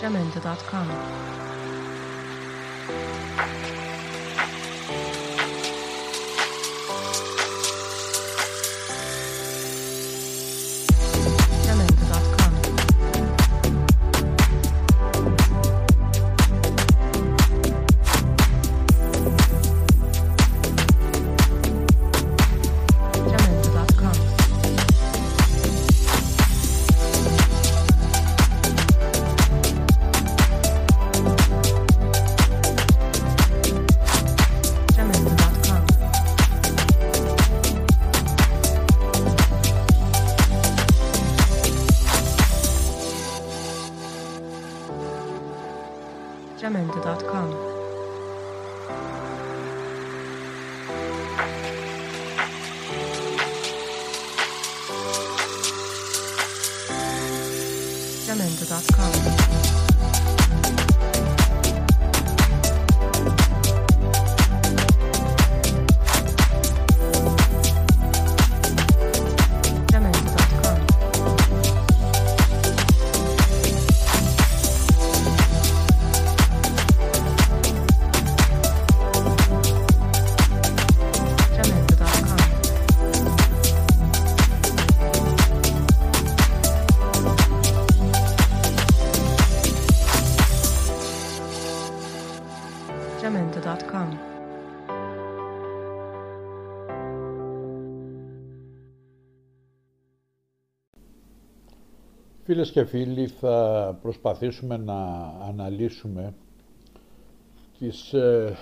sacramento.com. Φίλες και φίλοι, θα προσπαθήσουμε να αναλύσουμε τις, ε,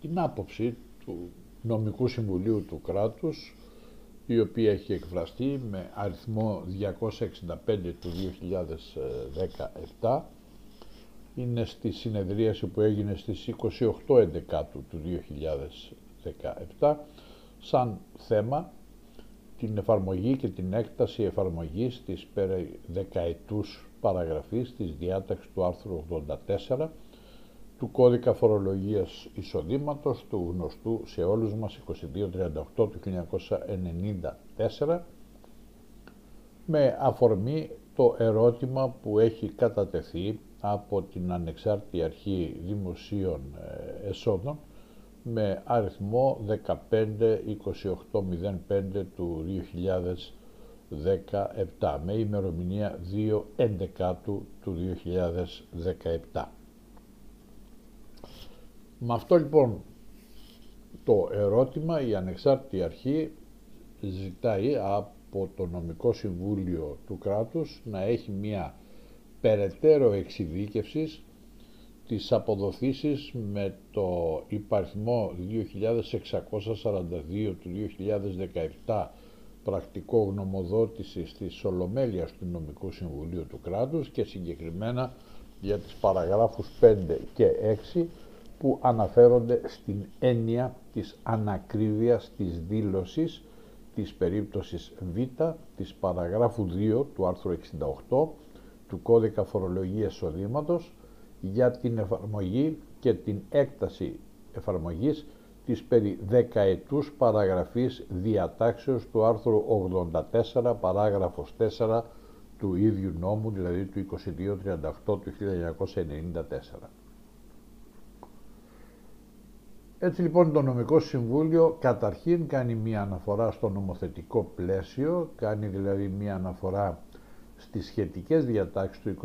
την άποψη του Νομικού Συμβουλίου του κράτους, η οποία έχει εκφραστεί με αριθμό 265 του 2017. Είναι στη συνεδρίαση που έγινε στις 28 Εντεκάτου του 2017, σαν θέμα την εφαρμογή και την έκταση εφαρμογής της περί δεκαετούς παραγραφής της διάταξης του άρθρου 84 του κώδικα φορολογίας εισοδήματος του γνωστού σε όλους μας 2238 του 1994 με αφορμή το ερώτημα που έχει κατατεθεί από την Ανεξάρτητη Αρχή Δημοσίων ε, Εσόδων με αριθμό 152805 του 2017 με ημερομηνία 2 11 του 2017. Με αυτό λοιπόν το ερώτημα η Ανεξάρτητη Αρχή ζητάει από το Νομικό Συμβούλιο του κράτους να έχει μια περαιτέρω εξειδίκευσης τις αποδοθήσεις με το υπαριθμό 2642 του 2017 πρακτικό γνωμοδότησης της Ολομέλειας του Νομικού Συμβουλίου του κράτους και συγκεκριμένα για τις παραγράφους 5 και 6 που αναφέρονται στην έννοια της ανακρίβειας της δήλωσης της περίπτωσης Β της παραγράφου 2 του άρθρου 68 του Κώδικα Φορολογίας Εισοδήματος για την εφαρμογή και την έκταση εφαρμογής της περί δεκαετούς παραγραφής διατάξεως του άρθρου 84 παράγραφος 4 του ίδιου νόμου, δηλαδή του 2238 του 1994. Έτσι λοιπόν το Νομικό Συμβούλιο καταρχήν κάνει μία αναφορά στο νομοθετικό πλαίσιο, κάνει δηλαδή μία αναφορά στις σχετικές διατάξεις του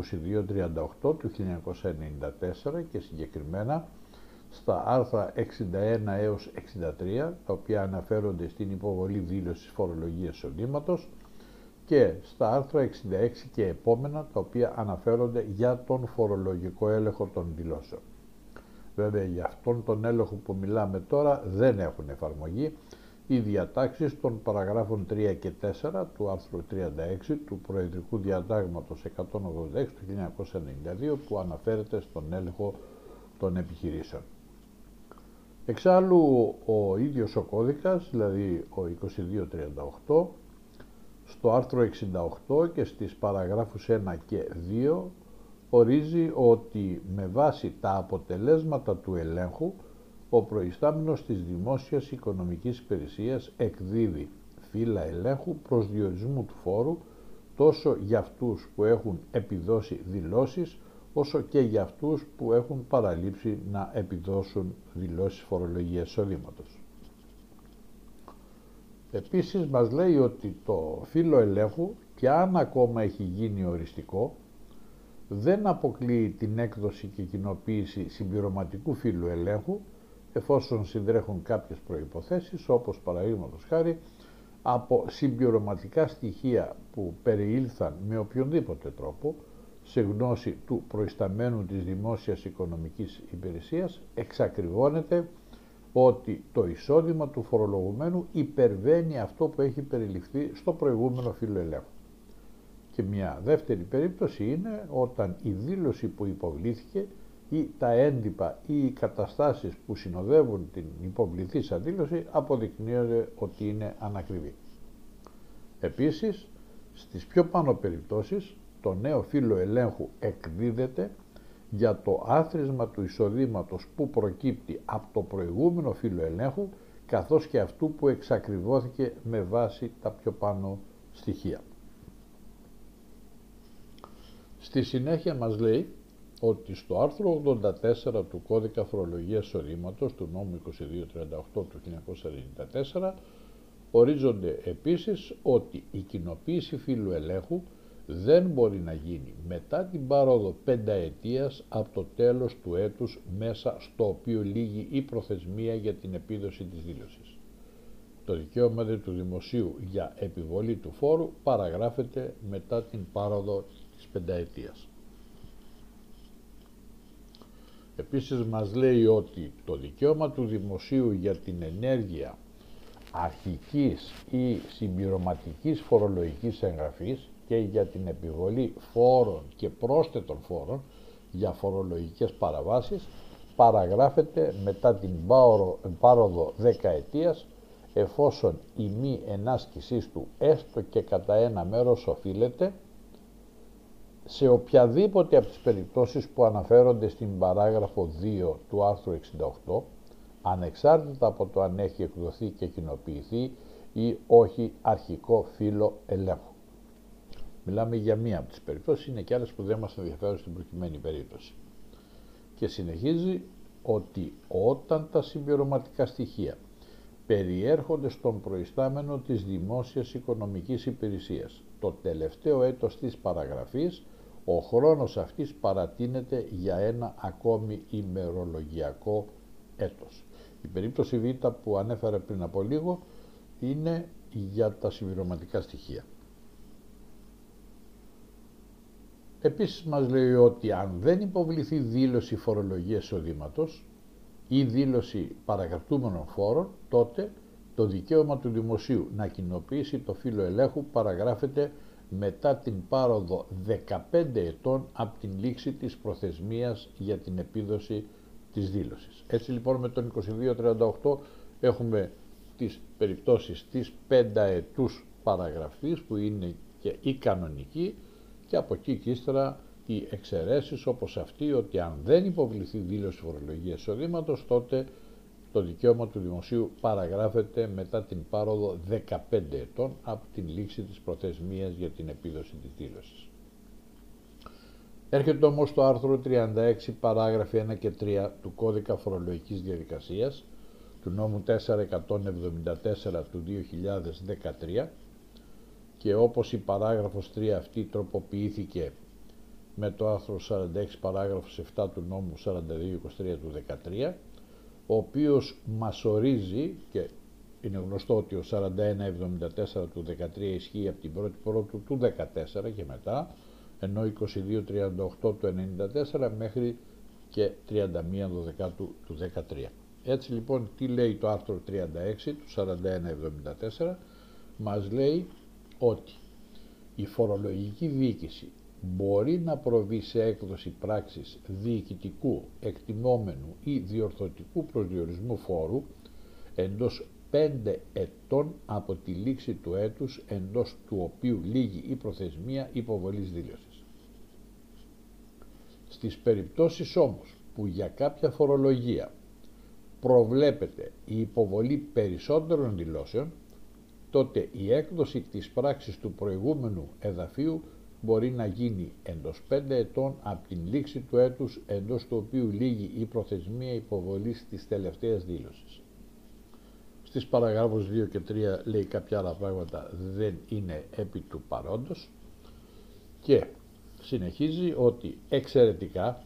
2238 του 1994 και συγκεκριμένα στα άρθρα 61 έως 63, τα οποία αναφέρονται στην υποβολή δήλωσης φορολογίας εισοδήματος και στα άρθρα 66 και επόμενα, τα οποία αναφέρονται για τον φορολογικό έλεγχο των δηλώσεων. Βέβαια, για αυτόν τον έλεγχο που μιλάμε τώρα δεν έχουν εφαρμογή οι διατάξεις των παραγράφων 3 και 4 του άρθρου 36 του Προεδρικού Διατάγματος 186 του 1992 που αναφέρεται στον έλεγχο των επιχειρήσεων. Εξάλλου ο ίδιος ο κώδικας, δηλαδή ο 2238, στο άρθρο 68 και στις παραγράφους 1 και 2 ορίζει ότι με βάση τα αποτελέσματα του ελέγχου ο προϊστάμενος της Δημόσιας Οικονομικής Υπηρεσίας εκδίδει φύλλα ελέγχου προς διορισμού του φόρου, τόσο για αυτούς που έχουν επιδώσει δηλώσεις, όσο και για αυτούς που έχουν παραλείψει να επιδώσουν δηλώσεις φορολογίας εισοδήματος. Επίσης μας λέει ότι το φύλλο ελέγχου και αν ακόμα έχει γίνει οριστικό, δεν αποκλείει την έκδοση και κοινοποίηση συμπληρωματικού φύλλου ελέγχου εφόσον συντρέχουν κάποιες προϋποθέσεις όπως παραδείγματος χάρη από συμπληρωματικά στοιχεία που περιήλθαν με οποιονδήποτε τρόπο σε γνώση του προϊσταμένου της δημόσιας οικονομικής υπηρεσίας εξακριβώνεται ότι το εισόδημα του φορολογουμένου υπερβαίνει αυτό που έχει περιληφθεί στο προηγούμενο φύλλο ελέγχου. Και μια δεύτερη περίπτωση είναι όταν η δήλωση που υποβλήθηκε ή τα έντυπα ή οι καταστάσεις που συνοδεύουν την υποβληθήσα δήλωση αποδεικνύονται ότι είναι ανακριβή. Επίσης, στις πιο πάνω περιπτώσεις, το νέο φύλλο ελέγχου εκδίδεται για το άθροισμα του εισοδήματος που προκύπτει από το προηγούμενο φύλλο ελέγχου καθώς και αυτού που εξακριβώθηκε με βάση τα πιο πάνω στοιχεία. Στη συνέχεια μας λέει ότι στο άρθρο 84 του Κώδικα Φορολογίας Εισοδήματος του νόμου 2238 του 1994 ορίζονται επίσης ότι η κοινοποίηση φύλου ελέγχου δεν μπορεί να γίνει μετά την πάροδο πενταετίας από το τέλος του έτους μέσα στο οποίο λύγει η προθεσμία για την επίδοση της δήλωσης. Το δικαίωμα του δημοσίου για επιβολή του φόρου παραγράφεται μετά την πάροδο της πενταετίας. Επίσης μας λέει ότι το δικαίωμα του δημοσίου για την ενέργεια αρχικής ή συμπληρωματικής φορολογικής εγγραφής και για την επιβολή φόρων και πρόσθετων φόρων για φορολογικές παραβάσεις παραγράφεται μετά την πάροδο δεκαετίας εφόσον η μη ενάσκησής του έστω και κατά ένα μέρος οφείλεται σε οποιαδήποτε από τις περιπτώσεις που αναφέρονται στην παράγραφο 2 του άρθρου 68 ανεξάρτητα από το αν έχει εκδοθεί και κοινοποιηθεί ή όχι αρχικό φύλλο ελέγχου. Μιλάμε για μία από τις περιπτώσεις, είναι και άλλες που δεν μας ενδιαφέρουν στην προκειμένη περίπτωση. Και συνεχίζει ότι όταν τα συμπληρωματικά στοιχεία περιέρχονται στον προϊστάμενο της δημόσιας οικονομικής υπηρεσίας το τελευταίο έτος της παραγραφής, ο χρόνος αυτής παρατείνεται για ένα ακόμη ημερολογιακό έτος. Η περίπτωση Β που ανέφερα πριν από λίγο είναι για τα συμπληρωματικά στοιχεία. Επίσης μας λέει ότι αν δεν υποβληθεί δήλωση φορολογίας εισοδήματος ή δήλωση παραγραφτούμενων φόρων, τότε το δικαίωμα του δημοσίου να κοινοποιήσει το φύλλο ελέγχου παραγράφεται μετά την πάροδο 15 ετών από την λήξη της προθεσμίας για την επίδοση της δήλωσης. Έτσι λοιπόν με τον 2238 έχουμε τις περιπτώσεις της πενταετούς παραγραφής που είναι και η κανονική και από εκεί και ύστερα οι εξαιρέσεις όπως αυτή ότι αν δεν υποβληθεί δήλωση φορολογίας εισοδήματος, τότε το δικαίωμα του δημοσίου παραγράφεται μετά την πάροδο 15 ετών από την λήξη της προθεσμίας για την επίδοση της δήλωσης. Έρχεται όμως το άρθρο 36 παράγραφοι 1 και 3 του Κώδικα Φορολογικής Διαδικασίας του νόμου 4174 του 2013 και όπως η παράγραφος 3 αυτή τροποποιήθηκε με το άρθρο 46 παράγραφος 7 του νόμου 4223 του 13 ο οποίος μας ορίζει και είναι γνωστό ότι ο 4174 του 13 ισχύει από την 1η πρώτου του 14 και μετά ενώ 2238 του 94 μέχρι και 31 του του 13. Έτσι λοιπόν τι λέει το άρθρο 36 του 4174 μας λέει ότι η φορολογική διοίκηση μπορεί να προβεί σε έκδοση πράξης διοικητικού, εκτιμόμενου ή διορθωτικού προσδιορισμού φόρου εντός 5 ετών από τη λήξη του έτους εντός του οποίου λύγει η προθεσμία υποβολής δήλωσης. Στις περιπτώσεις όμως που για κάποια φορολογία προβλέπεται η υποβολή περισσότερων δηλώσεων, τότε η έκδοση της πράξης του προηγούμενου εδαφίου μπορεί να γίνει εντός 5 ετών από την λήξη του έτους εντός του οποίου λύγει η προθεσμία υποβολής της τελευταίας δήλωσης. Στις παραγράφους 2 και 3 λέει κάποια άλλα πράγματα δεν είναι επί του παρόντος και συνεχίζει ότι εξαιρετικά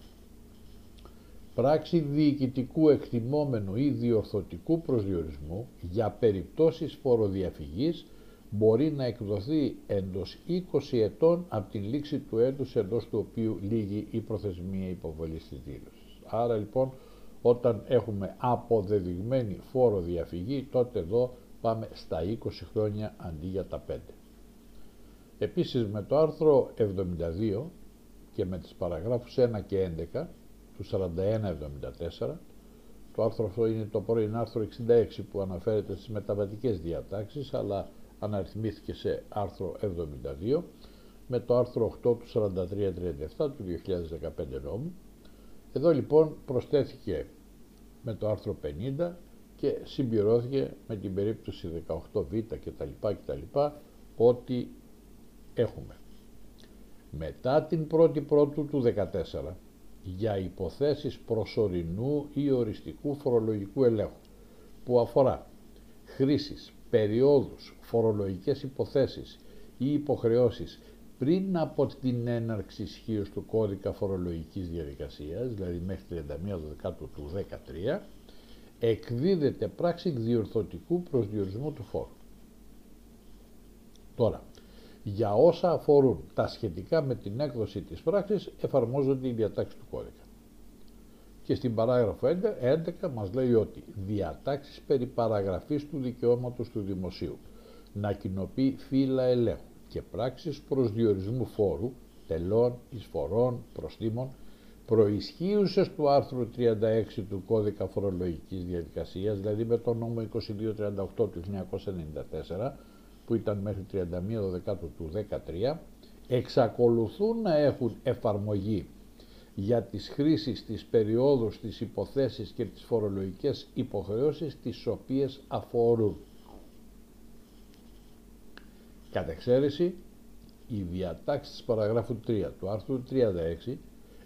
πράξη διοικητικού εκτιμόμενου ή διορθωτικού προσδιορισμού για περιπτώσεις φοροδιαφυγής μπορεί να εκδοθεί εντός 20 ετών από την λήξη του έτους εντός του οποίου λύγει η προθεσμία υποβολής της δήλωσης. Άρα λοιπόν όταν έχουμε αποδεδειγμένη φόρο διαφυγή τότε εδώ πάμε στα 20 χρόνια αντί για τα 5. Επίσης με το άρθρο 72 και με τις παραγράφους 1 και 11 του 41-74 το άρθρο αυτό είναι το πρώην άρθρο 66 που αναφέρεται στις μεταβατικές διατάξεις αλλά αναριθμήθηκε σε άρθρο 72 με το άρθρο 8 του 43-37 του 2015 νόμου. Εδώ λοιπόν προσθέθηκε με το άρθρο 50 και συμπληρώθηκε με την περίπτωση 18β κτλ. κτλ ότι έχουμε μετά την 1η Πρώτου του 14 για υποθέσεις προσωρινού ή οριστικού φορολογικού ελέγχου που αφορά χρήσεις, περιόδους, φορολογικές υποθέσεις ή υποχρεώσεις πριν από την έναρξη ισχύως του κώδικα φορολογικής διαδικασίας, δηλαδή μέχρι 31 Δεκάτου του 2013, εκδίδεται πράξη διορθωτικού προσδιορισμού του φόρου. Τώρα, για όσα αφορούν τα σχετικά με την έκδοση της πράξης εφαρμόζονται οι διατάξεις του κώδικα. Και στην παράγραφο 11 μας λέει ότι διατάξεις περί παραγραφής του δικαιώματος του δημοσίου. Να κοινοποιεί φύλλα ελέγχου και πράξεις προσδιορισμού φόρου, τελών, εισφορών, προστήμων, προισχύουσες του άρθρου 36 του Κώδικα Φορολογικής Διαδικασίας, δηλαδή με το νόμο 2238 του 1994, που ήταν μέχρι 31 Δεκάτου του 2013, εξακολουθούν να έχουν εφαρμογή για τις χρήσεις της περιόδους, της υποθέσεις και τις φορολογικές υποχρεώσεις τις οποίες αφορούν. Κατ' εξαίρεση, οι διατάξεις της παραγράφου 3 του άρθρου 36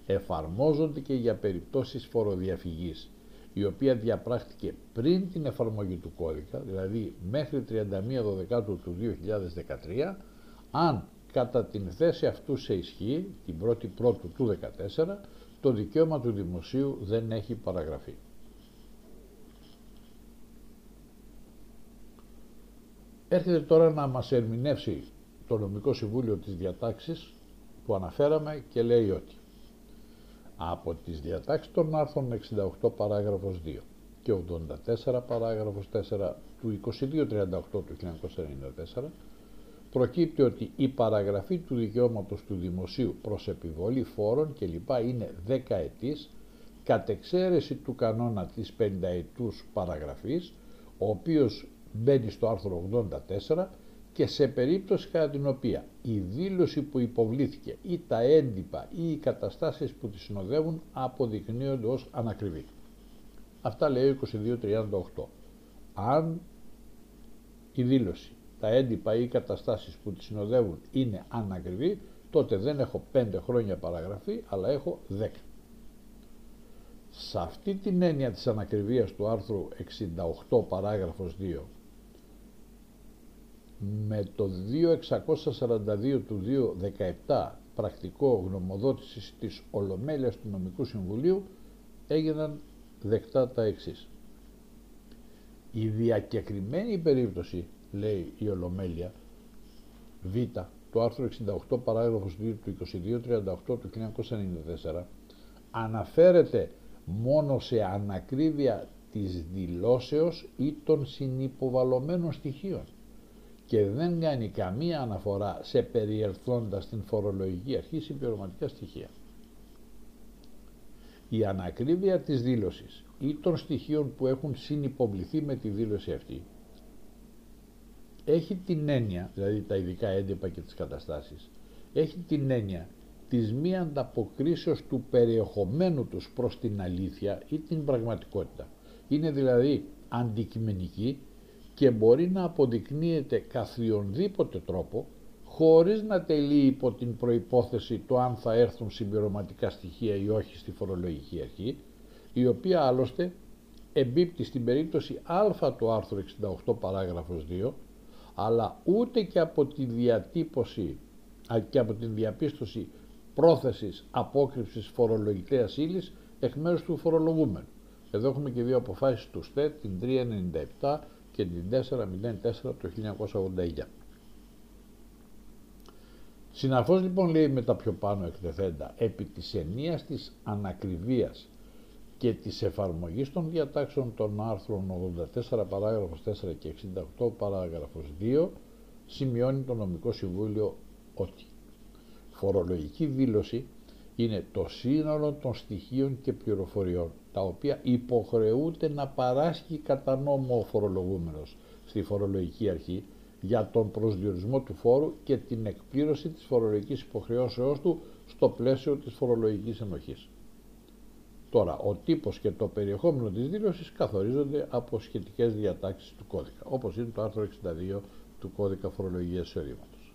εφαρμόζονται και για περιπτώσεις φοροδιαφυγής, η οποία διαπράχτηκε πριν την εφαρμογή του κώδικα, δηλαδή μέχρι 31 Δεκάτου του 2013, αν κατά την θέση αυτού σε ισχύ, την 1η Πρώτου του 2014, το δικαίωμα του δημοσίου δεν έχει παραγραφεί. Έρχεται τώρα να μας ερμηνεύσει το νομικό συμβούλιο της διατάξης που αναφέραμε και λέει ότι από τις διατάξεις των άρθρων 68 παράγραφος 2 και 84 παράγραφος 4 του 2238 του 1994 προκύπτει ότι η παραγραφή του δικαιώματος του δημοσίου προς επιβολή φόρων κλπ. είναι 10 ετής κατ' εξαίρεση του κανόνα της 50 ετούς παραγραφής ο οποίος μπαίνει στο άρθρο 84 και σε περίπτωση κατά την οποία η δήλωση που υποβλήθηκε ή τα έντυπα ή οι καταστάσεις που τη συνοδεύουν αποδεικνύονται ως ανακριβή. Αυτά λέει ο 2238. Αν η δήλωση, τα έντυπα ή οι καταστάσεις που τη συνοδεύουν είναι ανακριβή, τότε δεν έχω 5 χρόνια παραγραφή, αλλά έχω 10. Σε αυτή την έννοια της ανακριβίας του άρθρου 68 παράγραφος 2 με το 2642 του 2017 πρακτικό γνωμοδότησης της Ολομέλειας του Νομικού Συμβουλίου έγιναν δεκτά τα εξής. Η διακεκριμένη περίπτωση, λέει η Ολομέλεια, Β, το άρθρο 68 παράγραφος 2 του 2238 του 1994, αναφέρεται μόνο σε ανακρίβεια της δηλώσεως ή των συνυποβαλλομένων στοιχείων και δεν κάνει καμία αναφορά σε περιελθόντα στην φορολογική αρχή συμπληρωματικά στοιχεία. Η ανακρίβεια της δήλωσης ή των στοιχείων που έχουν συνυποβληθεί με τη δήλωση αυτή έχει την έννοια, δηλαδή τα ειδικά έντυπα και τις καταστάσεις, έχει την έννοια της μη ανταποκρίσεως του περιεχομένου τους προς την αλήθεια ή την πραγματικότητα. Είναι δηλαδή αντικειμενική και μπορεί να αποδεικνύεται καθιονδήποτε τρόπο χωρίς να τελεί υπό την προϋπόθεση το αν θα έρθουν συμπληρωματικά στοιχεία ή όχι στη φορολογική αρχή, η οποία άλλωστε εμπίπτει στην περίπτωση α του άρθρου 68 παράγραφος 2, αλλά ούτε και από τη διατύπωση και από την διαπίστωση πρόθεσης απόκρυψης φορολογητέας ύλης εκ μέρους του φορολογούμενου. Εδώ έχουμε και δύο αποφάσεις του ΣΤΕ, την 397 και την 404 το 1989. Συναφώς λοιπόν λέει με τα πιο πάνω εκτεθέντα, επί της ενίας της ανακριβίας και της εφαρμογής των διατάξεων των άρθρων 84 παράγραφος 4 και 68 παράγραφος 2 σημειώνει το νομικό συμβούλιο ότι φορολογική δήλωση είναι το σύνολο των στοιχείων και πληροφοριών τα οποία υποχρεούται να παράσχει κατά νόμο ο φορολογούμενος στη φορολογική αρχή για τον προσδιορισμό του φόρου και την εκπλήρωση της φορολογικής υποχρεώσεώς του στο πλαίσιο της φορολογικής ενοχής. Τώρα, ο τύπος και το περιεχόμενο της δήλωσης καθορίζονται από σχετικές διατάξεις του κώδικα, όπως είναι το άρθρο 62 του κώδικα φορολογίας εισοδήματος.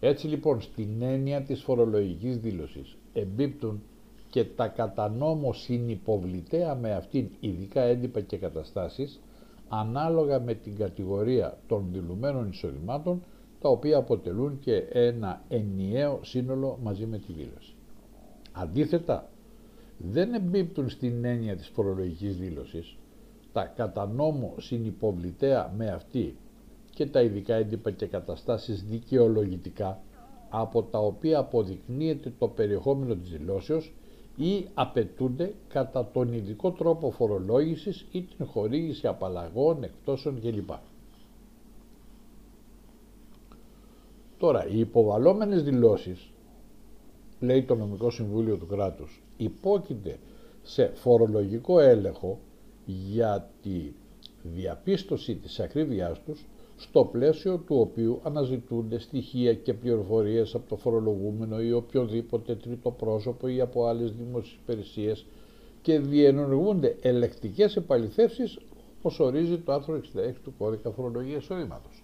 Έτσι λοιπόν, στην έννοια της φορολογικής δήλωσης εμπίπτουν και τα κατά νόμο συνυποβλητέα με αυτήν ειδικά έντυπα και καταστάσεις ανάλογα με την κατηγορία των δηλουμένων εισοδημάτων τα οποία αποτελούν και ένα ενιαίο σύνολο μαζί με τη δήλωση. Αντίθετα, δεν εμπίπτουν στην έννοια της φορολογικής δήλωσης τα κατά νόμο συνυποβλητέα με αυτή και τα ειδικά έντυπα και καταστάσεις δικαιολογητικά από τα οποία αποδεικνύεται το περιεχόμενο της δηλώσεως ή απαιτούνται κατά τον ειδικό τρόπο φορολόγησης ή την χορήγηση απαλλαγών, εκτόσεων κλπ. Τώρα, οι υποβαλλόμενες δηλώσεις, λέει το Νομικό Συμβούλιο του Κράτους, υπόκειται σε φορολογικό έλεγχο για τη διαπίστωση της ακρίβειάς τους στο πλαίσιο του οποίου αναζητούνται στοιχεία και πληροφορίες από το φορολογούμενο ή οποιοδήποτε τρίτο πρόσωπο ή από άλλες δημόσιες υπηρεσίες και διενεργούνται ελεκτικές επαληθεύσεις όπως ορίζει το άρθρο 66 του Κώδικα Φορολογίας Εισοδήματος.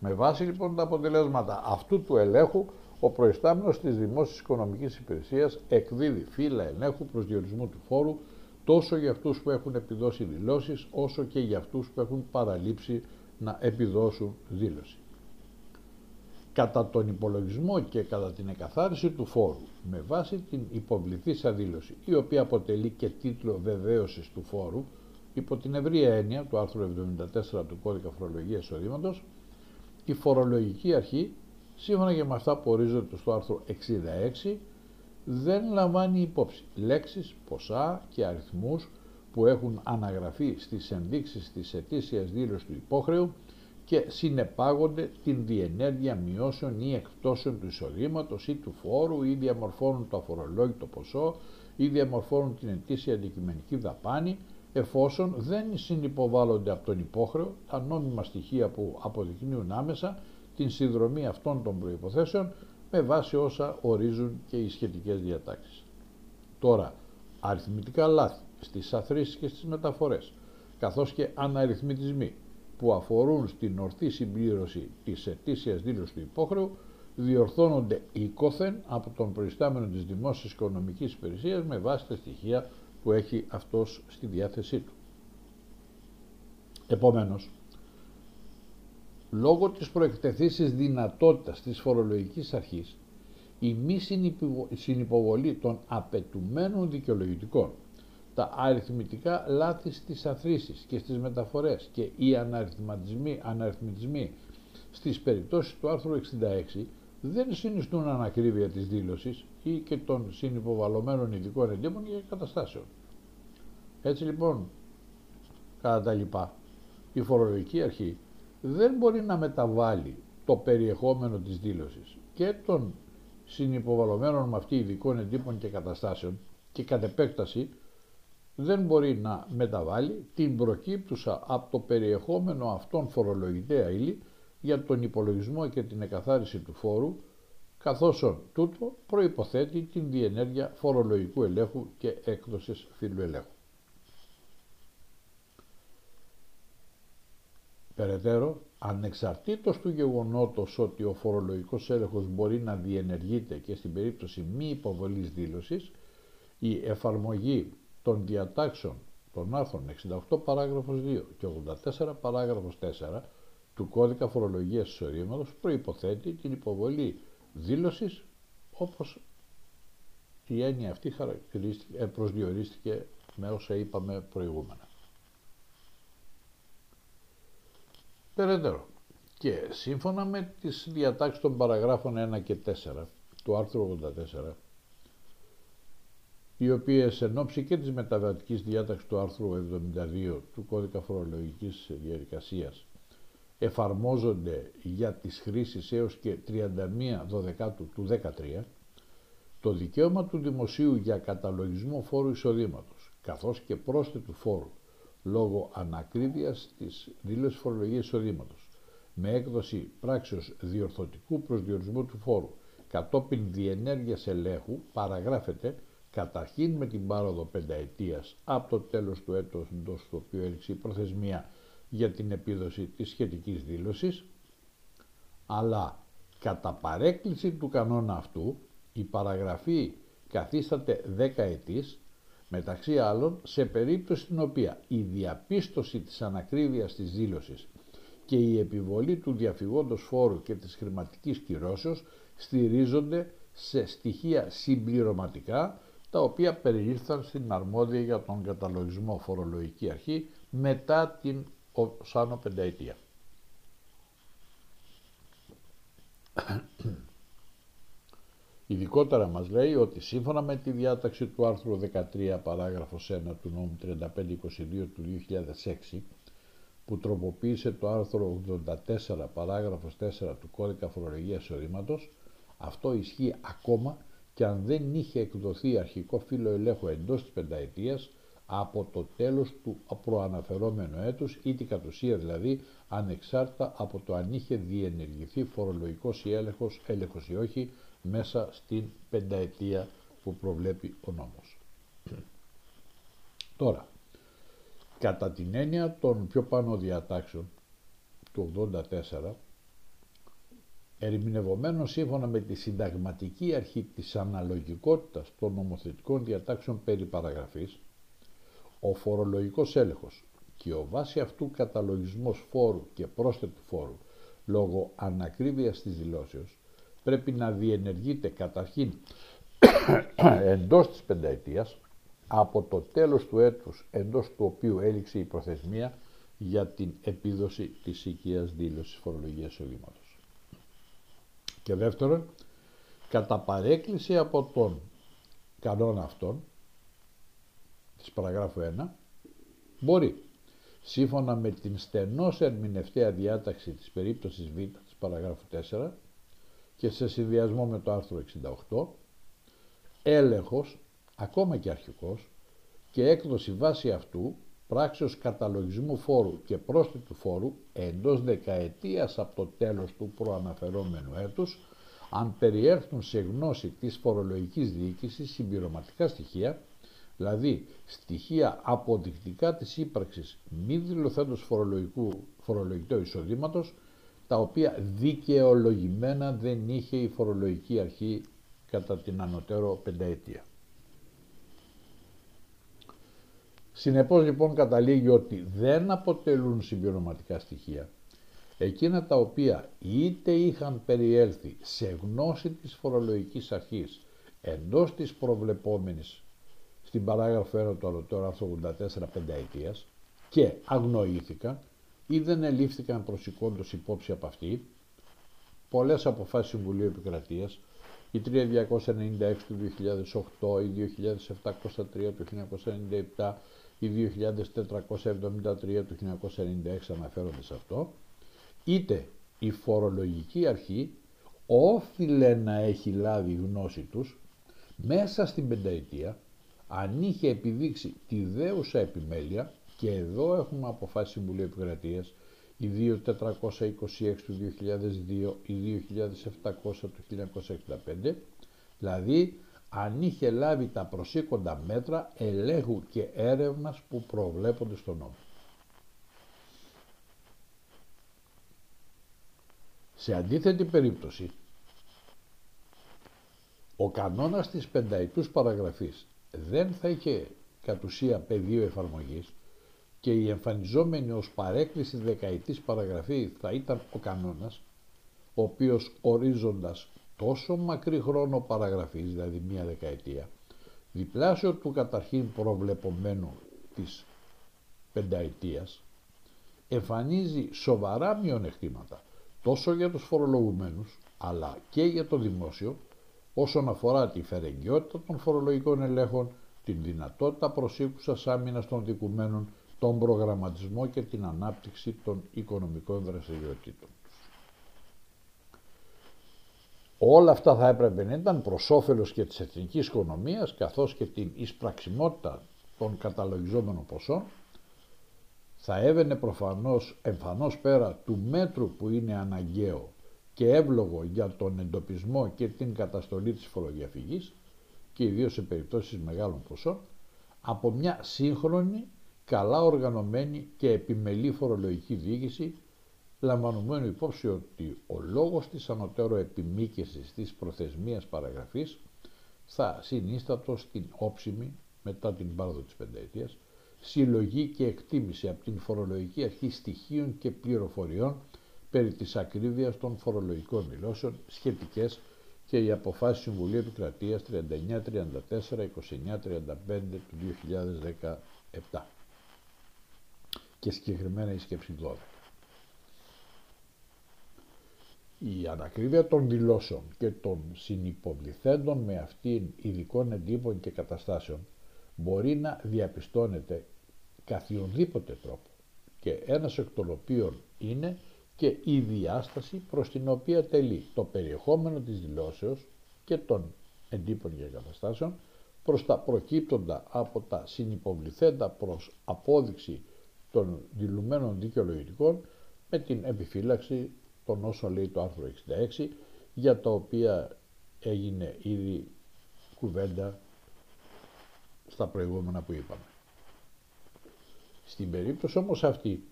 Με βάση λοιπόν τα αποτελέσματα αυτού του ελέγχου, ο προϊστάμενος της Δημόσιας Οικονομικής Υπηρεσίας εκδίδει φύλλα ελέγχου προσδιορισμού του φόρου τόσο για αυτούς που έχουν επιδώσει δηλώσεις όσο και για αυτούς που έχουν παραλείψει να επιδώσουν δήλωση. Κατά τον υπολογισμό και κατά την εκαθάριση του φόρου με βάση την υποβληθήσα δήλωση η οποία αποτελεί και τίτλο βεβαίωσης του φόρου υπό την ευρία έννοια του άρθρου 74 του Κώδικα Φορολογίας Εισοδήματος η φορολογική αρχή σύμφωνα και με αυτά που ορίζονται στο άρθρο 66 δεν λαμβάνει υπόψη λέξεις, ποσά και αριθμούς που έχουν αναγραφεί στις ενδείξεις της ετήσιας δήλωσης του υπόχρεου και συνεπάγονται την διενέργεια μειώσεων ή εκπτώσεων του εισοδήματος ή του φόρου ή διαμορφώνουν το αφορολόγητο ποσό ή διαμορφώνουν την ετήσια αντικειμενική δαπάνη εφόσον δεν συνυποβάλλονται από τον υπόχρεο τα νόμιμα στοιχεία που αποδεικνύουν άμεσα την συνδρομή αυτών των προϋποθέσεων με βάση όσα ορίζουν και οι σχετικές διατάξεις. Τώρα, αριθμητικά λάθη στις αθροίσεις και στις μεταφορές, καθώς και αναριθμητισμοί που αφορούν στην ορθή συμπλήρωση της ετήσιας δήλωσης του υπόχρεου διορθώνονται οίκοθεν από τον προϊστάμενο της Δημόσιας Οικονομικής Υπηρεσίας με βάση τα στοιχεία που έχει αυτός στη διάθεσή του. Επομένως, λόγω της προεκτεθήσης δυνατότητας της φορολογικής αρχής, η μη συνυποβολή των απαιτουμένων δικαιολογητικών τα αριθμητικά λάθη στις αθροίσεις και στις μεταφορές και οι αναριθματισμοί, αναριθμητισμοί στις περιπτώσεις του άρθρου 66 δεν συνιστούν ανακρίβεια της δήλωσης ή και των συνυποβαλλωμένων ειδικών εντύπων και καταστάσεων. Έτσι λοιπόν, κατά τα λοιπά, η φορολογική αρχή δεν μπορεί να μεταβάλει το περιεχόμενο της δήλωσης και των συνυποβαλλωμένων με αυτή ειδικών εντύπων και καταστάσεων και κατ' επέκταση δεν μπορεί να μεταβάλει την προκύπτουσα από το περιεχόμενο αυτών φορολογητέα ύλη για τον υπολογισμό και την εκαθάριση του φόρου, καθώς τούτο προϋποθέτει την διενέργεια φορολογικού ελέγχου και έκδοσης φύλου Περαιτέρω, ανεξαρτήτως του γεγονότος ότι ο φορολογικός έλεγχος μπορεί να διενεργείται και στην περίπτωση μη υποβολής δήλωσης, η εφαρμογή των διατάξεων των άρθρων 68 παράγραφος 2 και 84 παράγραφος 4 του κώδικα φορολογίας εισοδήματος προϋποθέτει την υποβολή δήλωσης όπως η έννοια αυτή ε, προσδιορίστηκε με όσα είπαμε προηγούμενα. Περαιτέρω, και σύμφωνα με τις διατάξεις των παραγράφων 1 και 4 του άρθρου 84, οι οποίες εν ώψη και της μεταβατικής διάταξης του άρθρου 72 του Κώδικα Φορολογικής Διαδικασίας εφαρμόζονται για τις χρήσεις έως και 31 Δωδεκάτου του 13, το δικαίωμα του δημοσίου για καταλογισμό φόρου εισοδήματος, καθώς και πρόσθετου φόρου, λόγω ανακρίβειας της δήλωσης φορολογίας εισοδήματος, με έκδοση πράξεως διορθωτικού προσδιορισμού του φόρου, κατόπιν διενέργειας ελέγχου, παραγράφεται καταρχήν με την πάροδο πενταετίας από το τέλος του έτους εντός του οποίου έληξε η προθεσμία για την επίδοση της σχετικής δήλωσης, αλλά κατά παρέκκληση του κανόνα αυτού η παραγραφή καθίσταται 10 ετής, μεταξύ άλλων σε περίπτωση στην οποία η διαπίστωση της ανακρίβειας της δήλωσης και η επιβολή του διαφυγόντος φόρου και της χρηματικής κυρώσεως στηρίζονται σε στοιχεία συμπληρωματικά τα οποία περιήλθαν στην αρμόδια για τον καταλογισμό φορολογική αρχή μετά την Σάνο πενταετία. Ειδικότερα μας λέει ότι σύμφωνα με τη διάταξη του άρθρου 13 παράγραφος 1 του νόμου 3522 του 2006 που τροποποίησε το άρθρο 84 παράγραφος 4 του κώδικα φορολογίας εισοδήματος αυτό ισχύει ακόμα και αν δεν είχε εκδοθεί αρχικό φύλλο ελέγχου εντός της πενταετίας από το τέλος του προαναφερόμενου έτους ή την κατ' ουσία δηλαδή ανεξάρτητα από το αν είχε διενεργηθεί φορολογικός ή έλεγχος, έλεγχος ή όχι μέσα στην πενταετία που προβλέπει ο νόμος. Τώρα, κατά την έννοια των πιο πάνω διατάξεων του 84 ερμηνευομένος σύμφωνα με τη συνταγματική αρχή της αναλογικότητας των νομοθετικών διατάξεων περί παραγραφής, ο φορολογικός έλεγχος και ο βάση αυτού καταλογισμός φόρου και πρόσθετου φόρου λόγω ανακρίβειας της δηλώσεως πρέπει να διενεργείται καταρχήν εντός της πενταετίας από το τέλος του έτους εντός του οποίου έληξε η προθεσμία για την επίδοση της οικίας δήλωσης φορολογίας εισοδήματος. Και δεύτερον, κατά παρέκκληση από τον κανόνα αυτόν, της παραγράφου 1, μπορεί, σύμφωνα με την στενώς ερμηνευτέα διάταξη της περίπτωσης Β της παραγράφου 4 και σε συνδυασμό με το άρθρο 68, έλεγχος, ακόμα και αρχικός, και έκδοση βάση αυτού πράξεως καταλογισμού φόρου και πρόσθετου φόρου εντός δεκαετίας από το τέλος του προαναφερόμενου έτους αν περιέρθουν σε γνώση της φορολογικής διοίκησης συμπληρωματικά στοιχεία, δηλαδή στοιχεία αποδεικτικά της ύπαρξης μη δηλωθέντος φορολογικού, φορολογικού εισοδήματος, τα οποία δικαιολογημένα δεν είχε η φορολογική αρχή κατά την ανωτέρω πενταετία. Συνεπώς λοιπόν καταλήγει ότι δεν αποτελούν συμπληρωματικά στοιχεία εκείνα τα οποία είτε είχαν περιέλθει σε γνώση της φορολογικής αρχής εντός της προβλεπόμενης στην παράγραφο 1 του Αλωτέρου άρθρου 84 πενταετίας και αγνοήθηκαν ή δεν ελήφθηκαν προσηκόντως υπόψη από αυτή. Πολλές αποφάσεις Συμβουλίου Επικρατείας. Η 3296 του 2008, η 2703 του 1997, η 2473 του 1996 αναφέρονται σε αυτό, είτε η φορολογική αρχή όφιλε να έχει λάβει γνώση τους μέσα στην πενταετία αν είχε επιδείξει τη δέουσα επιμέλεια και εδώ έχουμε αποφάσει Συμβουλίου Επικρατείας η 2426 του 2002, η 2700 του 1965, δηλαδή αν είχε λάβει τα προσήκοντα μέτρα ελέγχου και έρευνας που προβλέπονται στον νόμο. Σε αντίθετη περίπτωση, ο κανόνας της πενταετούς παραγραφής δεν θα είχε κατ' ουσία πεδίο εφαρμογής και η εμφανιζόμενη ως παρέκκληση δεκαετής παραγραφή θα ήταν ο κανόνας, ο οποίος ορίζοντας τόσο μακρύ χρόνο παραγραφής, δηλαδή μία δεκαετία, διπλάσιο του καταρχήν προβλεπομένου της πενταετίας, εμφανίζει σοβαρά μειονεκτήματα τόσο για τους φορολογουμένους αλλά και για το δημόσιο όσον αφορά τη φερεγγιότητα των φορολογικών ελέγχων, την δυνατότητα προσήκουσας άμυνας των δικουμένων, τον προγραμματισμό και την ανάπτυξη των οικονομικών δραστηριοτήτων. Όλα αυτά θα έπρεπε να ήταν προς όφελος και της εθνικής οικονομίας καθώς και την εισπραξιμότητα των καταλογιζόμενων ποσών θα έβαινε προφανώς εμφανώς πέρα του μέτρου που είναι αναγκαίο και εύλογο για τον εντοπισμό και την καταστολή της φοροδιαφυγής και ιδίως σε περιπτώσεις μεγάλων ποσών από μια σύγχρονη, καλά οργανωμένη και επιμελή φορολογική διοίκηση λαμβανωμένου υπόψη ότι ο λόγος της ανωτέρω επιμήκεσης της προθεσμίας παραγραφής θα συνίστατο στην όψιμη μετά την πάροδο της πενταετίας συλλογή και εκτίμηση από την φορολογική αρχή στοιχείων και πληροφοριών περί της ακρίβειας των φορολογικών δηλώσεων σχετικές και οι αποφάσεις Συμβουλίου Επικρατείας 39-34, 29-35 του 2017 και συγκεκριμένα η σκέψη 12. Η ανακρίβεια των δηλώσεων και των συνυποβληθέντων με αυτήν ειδικών εντύπων και καταστάσεων μπορεί να διαπιστώνεται καθιονδήποτε τρόπο και ένας εκ των οποίων είναι και η διάσταση προς την οποία τελεί το περιεχόμενο της δηλώσεως και των εντύπων και καταστάσεων προς τα προκύπτοντα από τα συνυποβληθέντα προς απόδειξη των δηλουμένων δικαιολογητικών με την επιφύλαξη των όσων λέει το άρθρο 66 για τα οποία έγινε ήδη κουβέντα στα προηγούμενα που είπαμε. Στην περίπτωση όμως αυτή,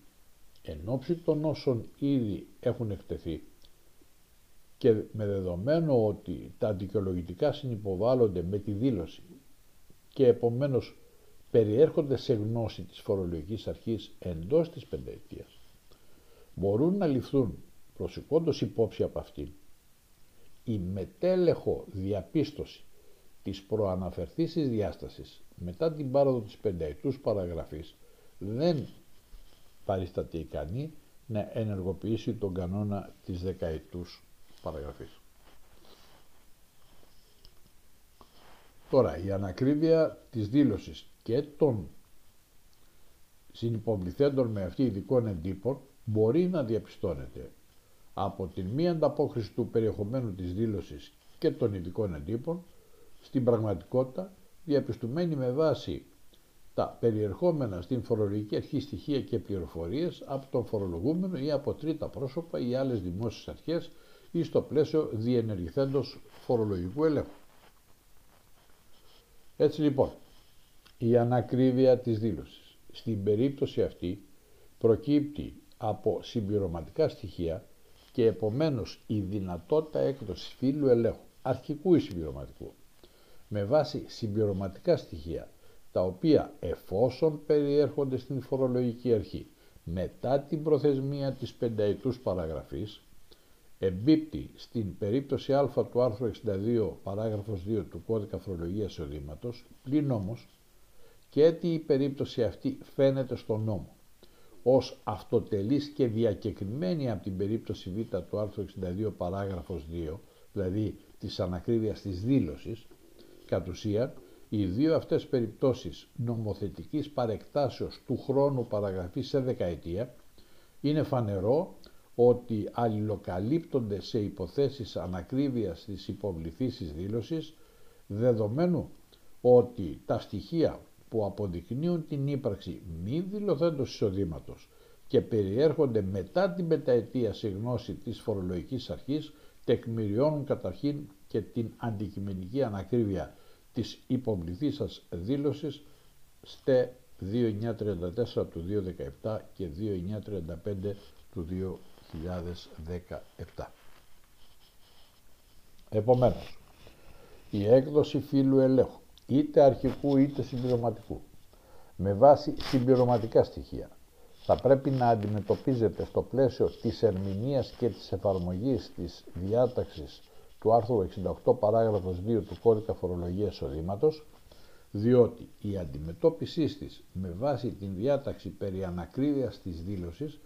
εν ώψη των όσων ήδη έχουν εκτεθεί και με δεδομένο ότι τα δικαιολογητικά συνυποβάλλονται με τη δήλωση και επομένως περιέρχονται σε γνώση της φορολογικής αρχής εντός της πενταετίας, μπορούν να ληφθούν προσηκόντως υπόψη από αυτήν η μετέλεχο διαπίστωση της προαναφερθήσης διάστασης μετά την πάροδο της πενταετούς παραγραφής δεν παρίσταται ικανή να ενεργοποιήσει τον κανόνα της δεκαετούς παραγραφής. Τώρα, η ανακρίβεια της δήλωσης και των συνυποβληθέντων με αυτή ειδικών εντύπων μπορεί να διαπιστώνεται από την μία ανταπόκριση του περιεχομένου της δήλωσης και των ειδικών εντύπων στην πραγματικότητα διαπιστωμένη με βάση τα περιερχόμενα στην φορολογική αρχή στοιχεία και πληροφορίες από τον φορολογούμενο ή από τρίτα πρόσωπα ή άλλες δημόσιες αρχές ή στο πλαίσιο διενεργηθέντος φορολογικού ελέγχου. Έτσι λοιπόν, η ανακρίβεια της δήλωσης. Στην περίπτωση αυτή προκύπτει από συμπληρωματικά στοιχεία και επομένως η δυνατότητα έκδοσης φύλου ελέγχου, αρχικού ή συμπληρωματικού, με βάση συμπληρωματικά στοιχεία τα οποία εφόσον περιέρχονται στην φορολογική αρχή μετά την προθεσμία της πενταετούς παραγραφής εμπίπτει στην περίπτωση α του άρθρου 62 παράγραφος 2 του κώδικα φορολογίας εισοδήματος πλην όμως και έτσι η περίπτωση αυτή φαίνεται στον νόμο. Ως αυτοτελής και διακεκριμένη από την περίπτωση β του άρθρου 62 παράγραφος 2 δηλαδή της ανακρίβειας της δήλωσης κατ' ουσία οι δύο αυτές περιπτώσεις νομοθετικής παρεκτάσεως του χρόνου παραγραφής σε δεκαετία είναι φανερό ότι αλληλοκαλύπτονται σε υποθέσεις ανακρίβειας της υποβληθήσης δήλωσης δεδομένου ότι τα στοιχεία που αποδεικνύουν την ύπαρξη μη δηλωθέντος εισοδήματος και περιέρχονται μετά την πενταετία σε γνώση της φορολογικής αρχής τεκμηριώνουν καταρχήν και την αντικειμενική ανακρίβεια της υποβληθής σας δήλωσης στε 2934 του 2017 και 2935 του 2017. Επομένως, η έκδοση φύλου ελέγχου, είτε αρχικού είτε συμπληρωματικού, με βάση συμπληρωματικά στοιχεία, θα πρέπει να αντιμετωπίζεται στο πλαίσιο της ερμηνείας και της εφαρμογής της διάταξης του άρθρου 68 παράγραφος 2 του κώδικα φορολογίας οδήματος, διότι η αντιμετώπιση της με βάση την διάταξη περί ανακρίβειας της δήλωσης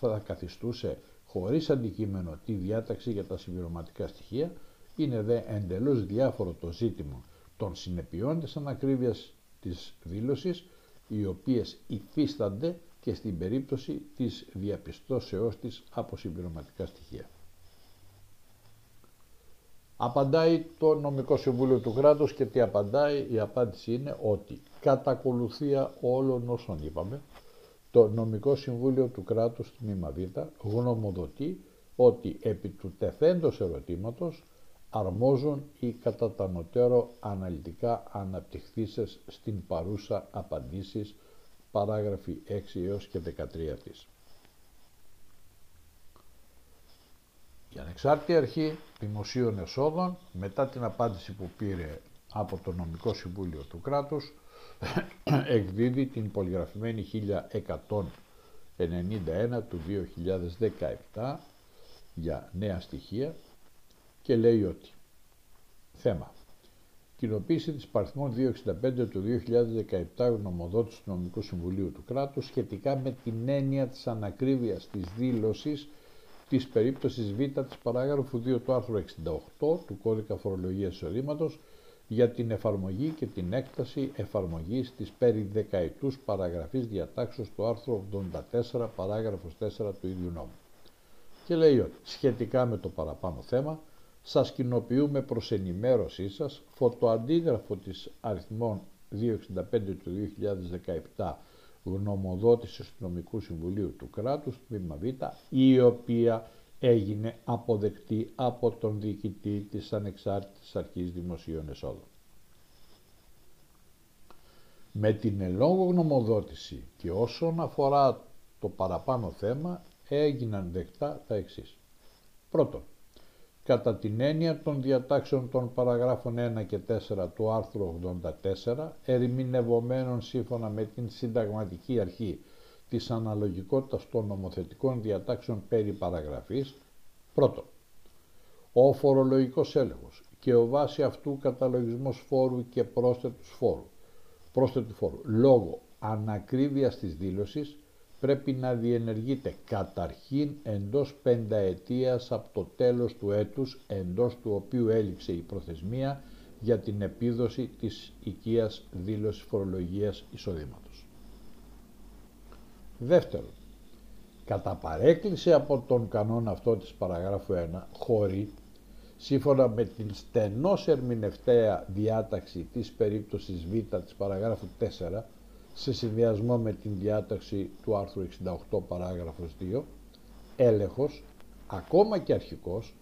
θα καθιστούσε χωρίς αντικείμενο τη διάταξη για τα συμπληρωματικά στοιχεία, είναι δε εντελώς διάφορο το ζήτημα των συνεπειών της ανακρίβειας της δήλωσης, οι οποίες υφίστανται και στην περίπτωση της διαπιστώσεώς της από συμπληρωματικά στοιχεία. Απαντάει το νομικό συμβούλιο του κράτους και τι απαντάει, η απάντηση είναι ότι κατά ακολουθία όλων όσων είπαμε, το νομικό συμβούλιο του κράτους τμήμα Β γνωμοδοτεί ότι επί του τεθέντος ερωτήματος αρμόζουν οι κατά τα νοτέρω αναλυτικά αναπτυχθήσεις στην παρούσα απαντήσεις παράγραφοι 6 έως και 13 της. Η Ανεξάρτητη Αρχή Δημοσίων Εσόδων, μετά την απάντηση που πήρε από το Νομικό Συμβούλιο του κράτους, εκδίδει την πολυγραφημένη 1191 του 2017 για νέα στοιχεία και λέει ότι θέμα κοινοποίηση της παριθμών 265 του 2017 γνωμοδότηση του Νομικού Συμβουλίου του Κράτους σχετικά με την έννοια της ανακρίβειας της δήλωσης της περίπτωσης Β της παράγραφου 2 του άρθρου 68 του Κώδικα Φορολογίας Εισοδήματος για την εφαρμογή και την έκταση εφαρμογής της περί δεκαετούς παραγραφής διατάξεως του άρθρου 84 παράγραφος 4 του ίδιου νόμου. Και λέει ότι σχετικά με το παραπάνω θέμα σας κοινοποιούμε προς ενημέρωσή σας φωτοαντίγραφο της αριθμών 265 του 2017 γνωμοδότησης του Νομικού Συμβουλίου του Κράτους, τμήμα Β, η οποία έγινε αποδεκτή από τον διοικητή της Ανεξάρτητης Αρχής Δημοσίων Εσόδων. Με την ελόγω γνωμοδότηση και όσον αφορά το παραπάνω θέμα έγιναν δεκτά τα εξής. Πρώτον, κατά την έννοια των διατάξεων των παραγράφων 1 και 4 του άρθρου 84, ερμηνευομένων σύμφωνα με την συνταγματική αρχή της αναλογικότητας των νομοθετικών διατάξεων περί παραγραφής, πρώτον, ο φορολογικός έλεγχος και ο βάση αυτού καταλογισμός φόρου και πρόσθετους φόρου, πρόσθετου φόρου, λόγω ανακρίβειας της δήλωσης, πρέπει να διενεργείται καταρχήν εντός πενταετίας από το τέλος του έτους εντός του οποίου έληξε η προθεσμία για την επίδοση της οικίας δήλωσης φορολογίας εισοδήματος. Δεύτερον, κατά παρέκκληση από τον κανόνα αυτό της παραγράφου 1, χωρί, σύμφωνα με την στενώς ερμηνευτέα διάταξη της περίπτωσης Β της παραγράφου 4, σε συνδυασμό με την διάταξη του άρθρου 68 παράγραφος 2, έλεγχος, ακόμα και αρχικός,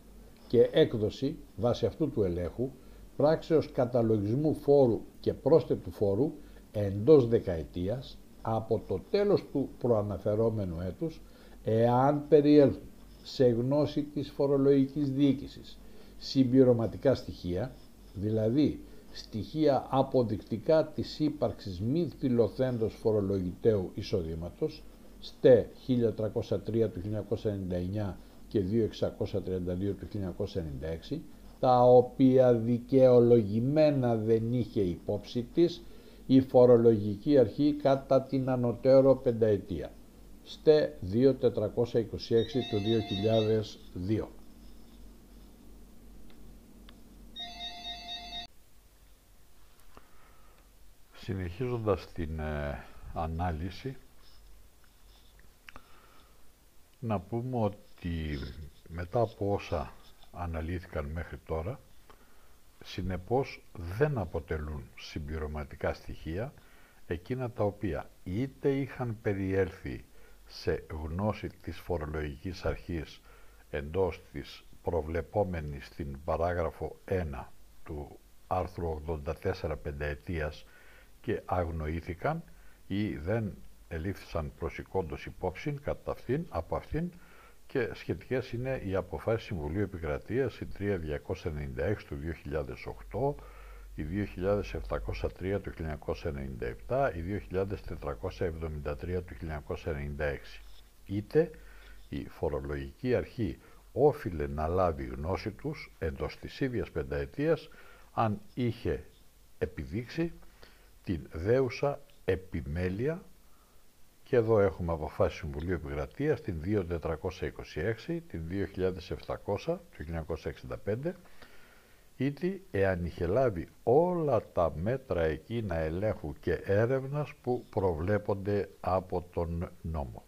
και έκδοση βάσει αυτού του ελέγχου πράξεως καταλογισμού φόρου και πρόσθετου φόρου εντός δεκαετίας από το τέλος του προαναφερόμενου έτους εάν περιέλθουν σε γνώση της φορολογικής διοίκησης. Συμπληρωματικά στοιχεία, δηλαδή στοιχεία αποδεικτικά της ύπαρξης μη θυλωθέντος φορολογητέου εισοδήματος, ΣΤΕ 1303 του 1999 και 2632 του 1996, τα οποία δικαιολογημένα δεν είχε υπόψη της η φορολογική αρχή κατά την ανωτέρω πενταετία. ΣΤΕ 2426 του 2002. Συνεχίζοντας την ε, ανάλυση, να πούμε ότι μετά από όσα αναλύθηκαν μέχρι τώρα, συνεπώς δεν αποτελούν συμπληρωματικά στοιχεία εκείνα τα οποία είτε είχαν περιέλθει σε γνώση της φορολογικής αρχής εντός της προβλεπόμενης στην παράγραφο 1 του άρθρου 84 πενταετίας και αγνοήθηκαν ή δεν ελήφθησαν προσηκόντως υπόψη κατά αυτήν, από αυτήν και σχετικές είναι οι αποφάσεις Συμβουλίου Επικρατείας, η 3296 του 2008, η 2703 του 1997, η 2473 του 1996. Είτε η φορολογική αρχή όφιλε να λάβει γνώση τους εντός της ίδιας πενταετίας αν είχε επιδείξει την δέουσα επιμέλεια και εδώ έχουμε αποφάσεις Συμβουλίου Επικρατείας την 2426, την 2700 του 1965 ήτι εάν είχε λάβει όλα τα μέτρα εκείνα ελέγχου και έρευνας που προβλέπονται από τον νόμο.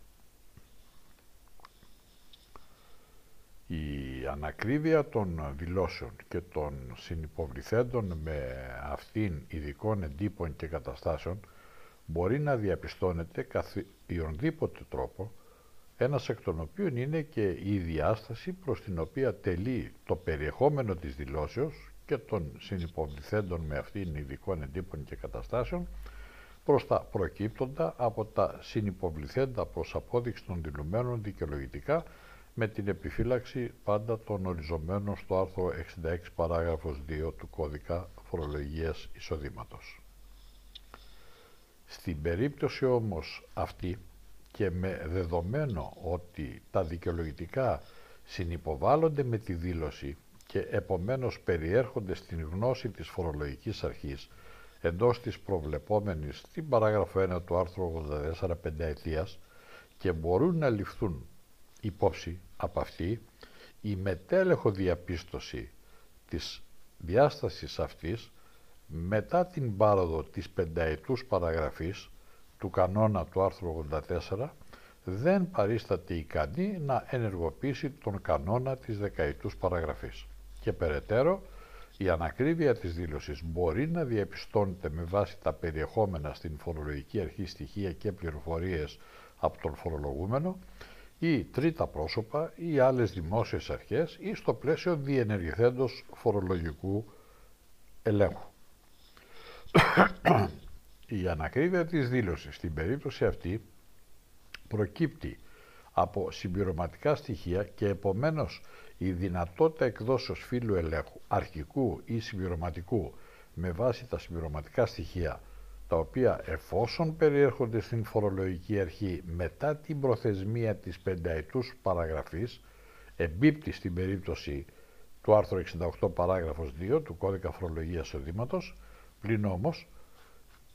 Η ανακρίβεια των δηλώσεων και των συνυποβληθέντων με αυτήν ειδικών εντύπων και καταστάσεων μπορεί να διαπιστώνεται καθ' οποιονδήποτε τρόπο, ένας εκ των οποίων είναι και η διάσταση προς την οποία τελεί το περιεχόμενο της δηλώσεως και των συνυποβληθέντων με αυτήν ειδικών εντύπων και καταστάσεων προς τα προκύπτοντα από τα συνυποβληθέντα προς απόδειξη των δηλωμένων δικαιολογητικά με την επιφύλαξη πάντα των οριζομένων στο άρθρο 66 παράγραφος 2 του κώδικα φορολογίας εισοδήματος. Στην περίπτωση όμως αυτή και με δεδομένο ότι τα δικαιολογητικά συνυποβάλλονται με τη δήλωση και επομένως περιέρχονται στην γνώση της φορολογικής αρχής εντός της προβλεπόμενης στην παράγραφο 1 του άρθρου 84 πενταετίας και μπορούν να ληφθούν υπόψη από αυτή η μετέλεχο διαπίστωση της διάστασης αυτής μετά την πάροδο της πενταετούς παραγραφής του κανόνα του άρθρου 84 δεν παρίσταται ικανή να ενεργοποιήσει τον κανόνα της δεκαετούς παραγραφής. Και περαιτέρω, η ανακρίβεια της δήλωσης μπορεί να διαπιστώνεται με βάση τα περιεχόμενα στην φορολογική αρχή στοιχεία και πληροφορίες από τον φορολογούμενο ή τρίτα πρόσωπα ή άλλες δημόσιες αρχές ή στο πλαίσιο διενεργηθέντος φορολογικού ελέγχου. Η ανακρίβεια της δήλωσης στην περίπτωση αυτή προκύπτει από συμπληρωματικά στοιχεία και επομένως η δυνατότητα εκδόσεως φύλου ελέγχου αρχικού ή συμπληρωματικού με βάση τα συμπληρωματικά στοιχεία τα οποία εφόσον περιέρχονται στην φορολογική αρχή μετά την προθεσμία της πενταετούς παραγραφής εμπίπτει στην περίπτωση του άρθρου 68 παράγραφος 2 του κώδικα φορολογίας οδήματος πλην όμως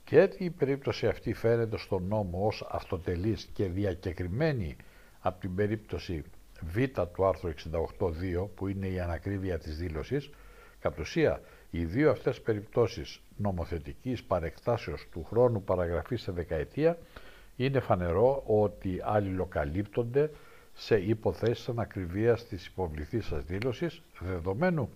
και η περίπτωση αυτή φαίνεται στον νόμο ως αυτοτελής και διακεκριμένη από την περίπτωση Β του άρθρου 68.2 που είναι η ανακρίβεια της δήλωσης, κατ' ουσία οι δύο αυτές περιπτώσεις νομοθετικής παρεκτάσεως του χρόνου παραγραφής σε δεκαετία είναι φανερό ότι αλληλοκαλύπτονται σε υποθέσεις ανακριβίας της υποβληθής σας δήλωσης, δεδομένου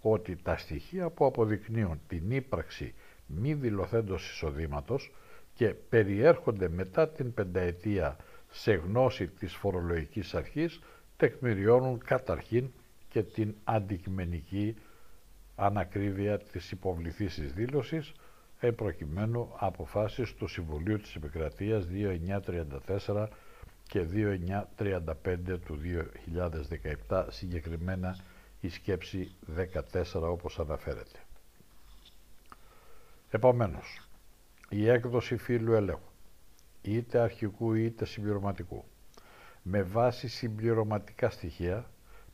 ότι τα στοιχεία που αποδεικνύουν την ύπαρξη μη δηλωθέντος εισοδήματος και περιέρχονται μετά την πενταετία σε γνώση της φορολογικής αρχής τεκμηριώνουν καταρχήν και την αντικειμενική ανακρίβεια της υποβληθής της δήλωσης προκειμένου αποφάσεις του Συμβουλίου της Επικρατείας 2934 και 2935 του 2017 συγκεκριμένα η σκέψη 14 όπως αναφέρεται. Επομένως, η έκδοση φύλου ελέγχου είτε αρχικού είτε συμπληρωματικού με βάση συμπληρωματικά στοιχεία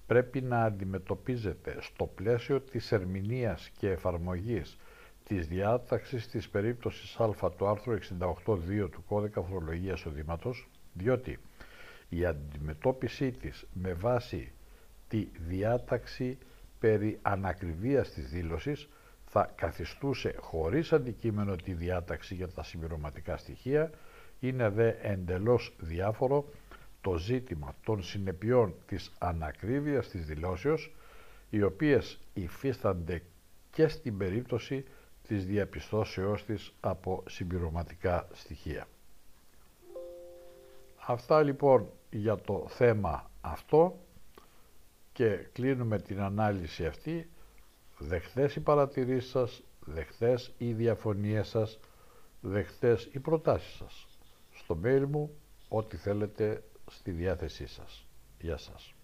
πρέπει να αντιμετωπίζεται στο πλαίσιο της ερμηνείας και εφαρμογής της διάταξης της περίπτωσης α του άρθρου 68.2 του Κώδικα Φορολογίας Οδήματος, διότι η αντιμετώπιση της με βάση τη διάταξη περί ανακριβίας της δήλωσης θα καθιστούσε χωρίς αντικείμενο τη διάταξη για τα συμπληρωματικά στοιχεία, είναι δε εντελώς διάφορο το ζήτημα των συνεπειών της ανακρίβειας της δηλώσεως, οι οποίες υφίστανται και στην περίπτωση της διαπιστώσεώς της από συμπληρωματικά στοιχεία. Αυτά λοιπόν για το θέμα αυτό και κλείνουμε την ανάλυση αυτή δεχθές οι παρατηρήσεις σας, δεχθές οι διαφωνίες σας, δεχθές οι προτάσεις σας. Στο mail μου ό,τι θέλετε στη διάθεσή σας. Γεια σας.